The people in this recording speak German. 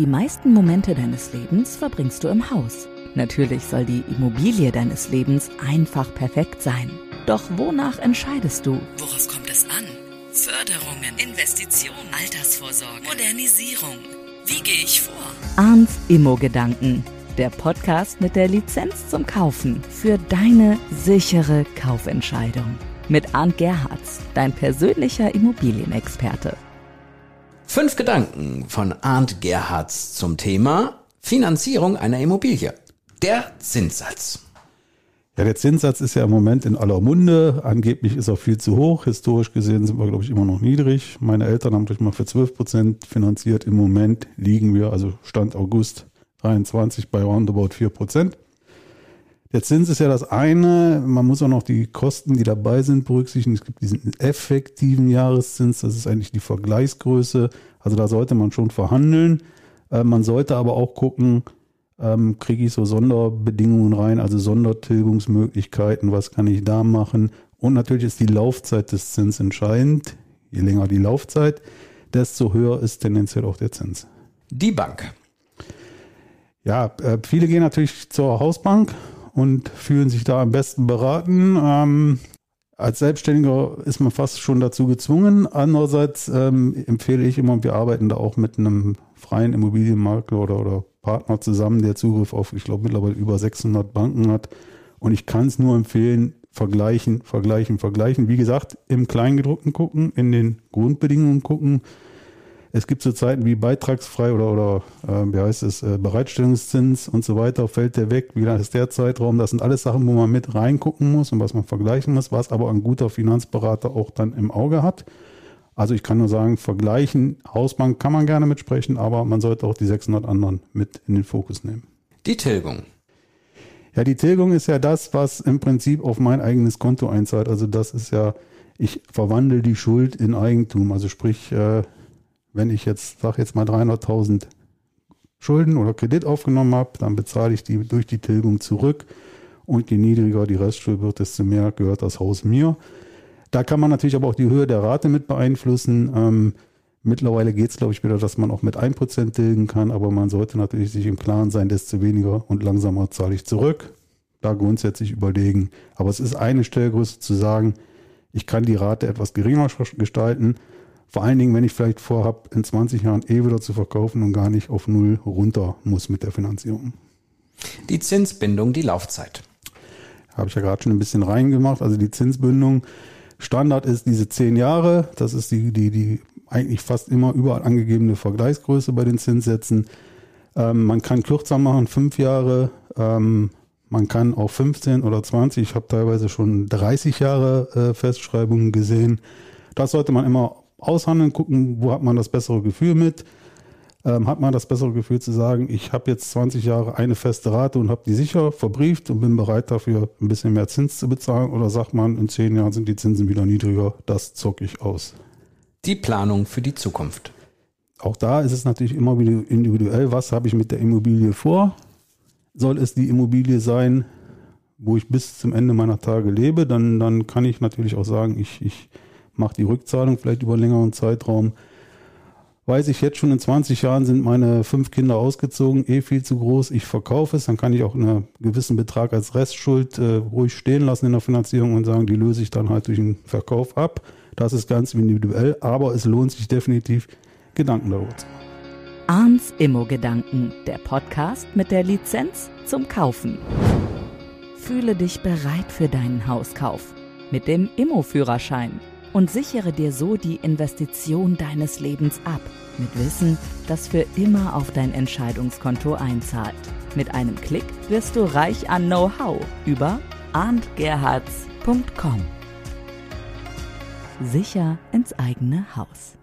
Die meisten Momente deines Lebens verbringst du im Haus. Natürlich soll die Immobilie deines Lebens einfach perfekt sein. Doch wonach entscheidest du? Worauf kommt es an? Förderungen, Investitionen, Altersvorsorge, Modernisierung. Wie gehe ich vor? Arns Immo-Gedanken. Der Podcast mit der Lizenz zum Kaufen für deine sichere Kaufentscheidung. Mit Arndt Gerhards, dein persönlicher Immobilienexperte. Fünf Gedanken von Arndt Gerhards zum Thema Finanzierung einer Immobilie. Der Zinssatz. Ja, der Zinssatz ist ja im Moment in aller Munde. Angeblich ist er viel zu hoch. Historisch gesehen sind wir, glaube ich, immer noch niedrig. Meine Eltern haben durch mal für 12 Prozent finanziert. Im Moment liegen wir, also Stand August 23 bei roundabout 4 Prozent. Der Zins ist ja das eine. Man muss auch noch die Kosten, die dabei sind, berücksichtigen. Es gibt diesen effektiven Jahreszins. Das ist eigentlich die Vergleichsgröße. Also da sollte man schon verhandeln. Äh, man sollte aber auch gucken, ähm, kriege ich so Sonderbedingungen rein, also Sondertilgungsmöglichkeiten. Was kann ich da machen? Und natürlich ist die Laufzeit des Zins entscheidend. Je länger die Laufzeit, desto höher ist tendenziell auch der Zins. Die Bank. Ja, äh, viele gehen natürlich zur Hausbank und fühlen sich da am besten beraten. Ähm, als Selbstständiger ist man fast schon dazu gezwungen. Andererseits ähm, empfehle ich immer, wir arbeiten da auch mit einem freien Immobilienmakler oder, oder Partner zusammen, der Zugriff auf, ich glaube, mittlerweile über 600 Banken hat. Und ich kann es nur empfehlen, vergleichen, vergleichen, vergleichen. Wie gesagt, im Kleingedruckten gucken, in den Grundbedingungen gucken es gibt so Zeiten wie beitragsfrei oder, oder äh, wie heißt es, äh, Bereitstellungszins und so weiter, fällt der weg, wie lang ist der Zeitraum? Das sind alles Sachen, wo man mit reingucken muss und was man vergleichen muss, was aber ein guter Finanzberater auch dann im Auge hat. Also ich kann nur sagen, vergleichen, Hausbank kann man gerne mitsprechen, aber man sollte auch die 600 anderen mit in den Fokus nehmen. Die Tilgung. Ja, die Tilgung ist ja das, was im Prinzip auf mein eigenes Konto einzahlt. Also das ist ja, ich verwandle die Schuld in Eigentum. Also sprich, äh, wenn ich jetzt, sag jetzt mal 300.000 Schulden oder Kredit aufgenommen habe, dann bezahle ich die durch die Tilgung zurück und je niedriger die Restschuld wird, desto mehr gehört das Haus mir. Da kann man natürlich aber auch die Höhe der Rate mit beeinflussen. Ähm, mittlerweile geht es, glaube ich, wieder, dass man auch mit 1% tilgen kann, aber man sollte natürlich sich im Klaren sein, desto weniger und langsamer zahle ich zurück. Da grundsätzlich überlegen. Aber es ist eine Stellgröße zu sagen, ich kann die Rate etwas geringer gestalten vor allen Dingen, wenn ich vielleicht vorhabe, in 20 Jahren eh wieder zu verkaufen und gar nicht auf Null runter muss mit der Finanzierung. Die Zinsbindung, die Laufzeit. Habe ich ja gerade schon ein bisschen reingemacht. Also die Zinsbindung, Standard ist diese 10 Jahre. Das ist die, die, die eigentlich fast immer überall angegebene Vergleichsgröße bei den Zinssätzen. Ähm, man kann kürzer machen, 5 Jahre. Ähm, man kann auch 15 oder 20. Ich habe teilweise schon 30 Jahre äh, Festschreibungen gesehen. Das sollte man immer aushandeln, gucken, wo hat man das bessere Gefühl mit. Ähm, hat man das bessere Gefühl zu sagen, ich habe jetzt 20 Jahre eine feste Rate und habe die sicher verbrieft und bin bereit dafür ein bisschen mehr Zins zu bezahlen oder sagt man, in 10 Jahren sind die Zinsen wieder niedriger, das zocke ich aus. Die Planung für die Zukunft. Auch da ist es natürlich immer wieder individuell, was habe ich mit der Immobilie vor? Soll es die Immobilie sein, wo ich bis zum Ende meiner Tage lebe, dann, dann kann ich natürlich auch sagen, ich, ich mache die Rückzahlung vielleicht über einen längeren Zeitraum. Weiß ich jetzt schon in 20 Jahren sind meine fünf Kinder ausgezogen, eh viel zu groß, ich verkaufe es, dann kann ich auch einen gewissen Betrag als Restschuld äh, ruhig stehen lassen in der Finanzierung und sagen, die löse ich dann halt durch den Verkauf ab. Das ist ganz individuell, aber es lohnt sich definitiv, Gedanken darüber zu machen. Arns Immo-Gedanken, der Podcast mit der Lizenz zum Kaufen. Fühle dich bereit für deinen Hauskauf mit dem Immo-Führerschein und sichere dir so die Investition deines Lebens ab, mit Wissen, das für immer auf dein Entscheidungskonto einzahlt. Mit einem Klick wirst du reich an Know-how über arndgerhards.com. Sicher ins eigene Haus.